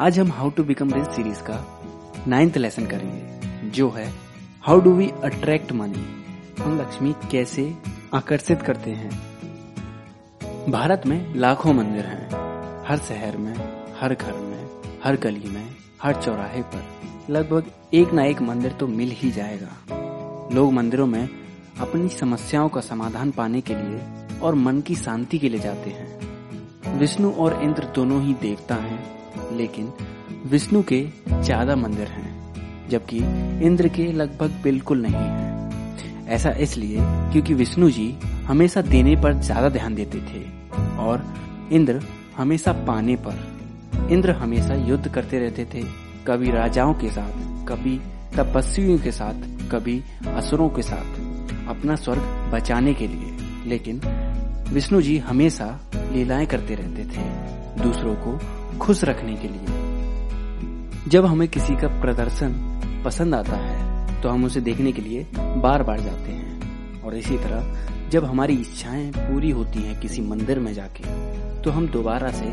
आज हम how to become rich series का नाइन्थ लेसन करेंगे, जो है how do we attract money हम लक्ष्मी कैसे आकर्षित करते हैं? भारत में लाखों मंदिर हैं, हर शहर में, हर घर में, हर गली में, हर चौराहे पर। लगभग एक ना एक मंदिर तो मिल ही जाएगा। लोग मंदिरों में अपनी समस्याओं का समाधान पाने के लिए और मन की शांति के लिए जाते हैं। विष्णु और इंद्र दोनों ही देवता हैं। लेकिन विष्णु के ज़्यादा मंदिर हैं, जबकि इंद्र के लगभग बिल्कुल नहीं हैं। ऐसा इसलिए क्योंकि विष्णु जी हमेशा देने पर ज़्यादा ध्यान देते थे और इंद्र हमेशा पाने पर। इंद्र हमेशा युद्ध करते रहते थे, कभी राजाओं के साथ, कभी तपस्वियों के साथ, कभी असुरों के साथ, अपना स्वर्ग बचाने के लिए। लेकिन विष्णु जी हमेशा लीलाएँ करते रहते थे दूसरों को खुश रखने के लिए। जब हमें किसी का प्रदर्शन पसंद आता है तो हम उसे देखने के लिए बार बार जाते हैं। और इसी तरह, जब हमारी इच्छाएँ पूरी होती हैं किसी मंदिर में जाके तो हम दोबारा से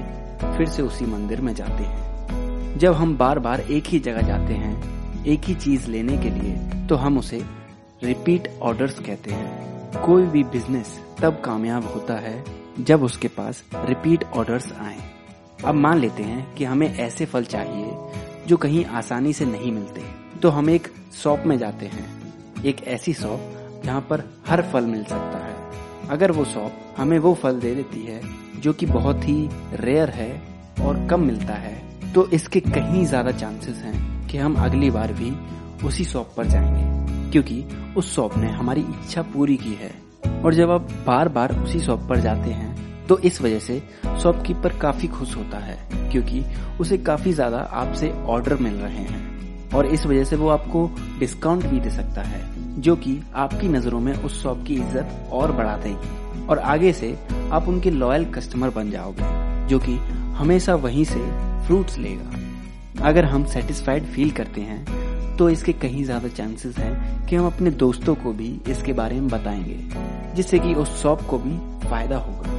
फिर से उसी मंदिर में जाते हैं। जब हम बार बार एक ही जगह जाते हैं, एक ही चीज़ लेने के लिए तो हम उसे रिपीट ऑर्डर्स कहते हैं। कोई भी बिज़नेस तब कामयाब होता है जब उसके पास रिपीट ऑर्डर्स आए। अब मान लेते हैं कि हमें ऐसे फल चाहिए जो कहीं आसानी से नहीं मिलते। तो हम एक शॉप में जाते हैं। एक ऐसी शॉप जहाँ पर हर फल मिल सकता है। अगर वो शॉप हमें वो फल दे देती है जो कि बहुत ही रेयर है और कम मिलता है तो इसके कहीं ज़्यादा चांसेस हैं कि हम अगली बार भी उसी शॉप पर जाएँगे। क्योंकि उस शॉप ने हमारी इच्छा पूरी की है। और जब आप बार बार उसी शॉप पर जाते हैं तो इस वजह से शॉपकीपर काफ़ी खुश होता है, क्योंकि उसे काफ़ी ज़्यादा आपसे ऑर्डर मिल रहे हैं। और इस वजह से वो आपको डिस्काउंट भी दे सकता है, जो कि आपकी नज़रों में उस शॉप की इज़्ज़त और बढ़ा देगी। और आगे से आप उनके लॉयल कस्टमर बन जाओगे, जो कि हमेशा वहीं से फ्रूट्स लेगा। अगर हम सेटिस्फाइड फील करते हैं तो इसके कहीं ज़्यादा चांसेस है कि हम अपने दोस्तों को भी इसके बारे में बताएँगे, जिससे कि उस शॉप को भी फ़ायदा होगा।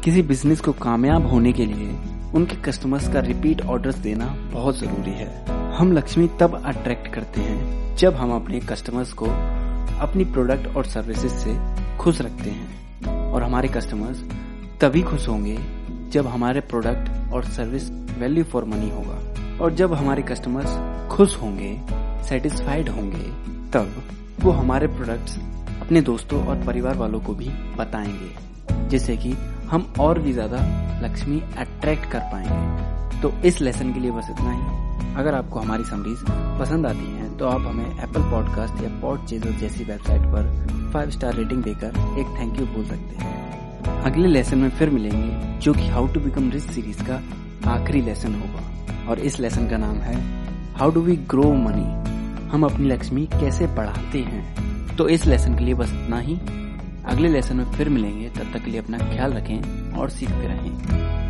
किसी बिज़नेस को कामयाब होने के लिए उनके कस्टमर्स का रिपीट ऑर्डर्स देना बहुत ज़रूरी है। हम लक्ष्मी तब अट्रैक्ट करते हैं जब हम अपने कस्टमर्स को अपनी प्रोडक्ट और सर्विसेज़ से खुश रखते हैं। और हमारे कस्टमर्स तभी खुश होंगे जब हमारे प्रोडक्ट और सर्विस वैल्यू फॉर मनी होगा। और जब हमारे कस्टमर्स खुश होंगे सेटिस्फाइड होंगे, तब वो हमारे प्रोडक्ट्स अपने दोस्तों और परिवार वालों को भी बताएँगे, जिससे कि हम और भी ज़्यादा लक्ष्मी अट्रैक्ट कर पाएँगे। तो इस लेसन के लिए बस इतना ही। अगर आपको हमारी समरीज पसंद आती हैं तो आप हमें एप्पल पॉडकास्ट या पॉड चेजर जैसी वेबसाइट पर फाइव स्टार रेटिंग देकर एक थैंक यू बोल सकते हैं। अगले लेसन में फिर मिलेंगे, जो कि how to become rich series का आखिरी लेसन होगा। और इस लेसन का नाम है how do we grow money हम अपनी लक्ष्मी कैसे पढ़ाते हैं। तो इस लेसन के लिए बस इतना ही। अगले लेसन में फिर मिलेंगे। तब तक के लिए अपना ख्याल रखें और सीखते रहें।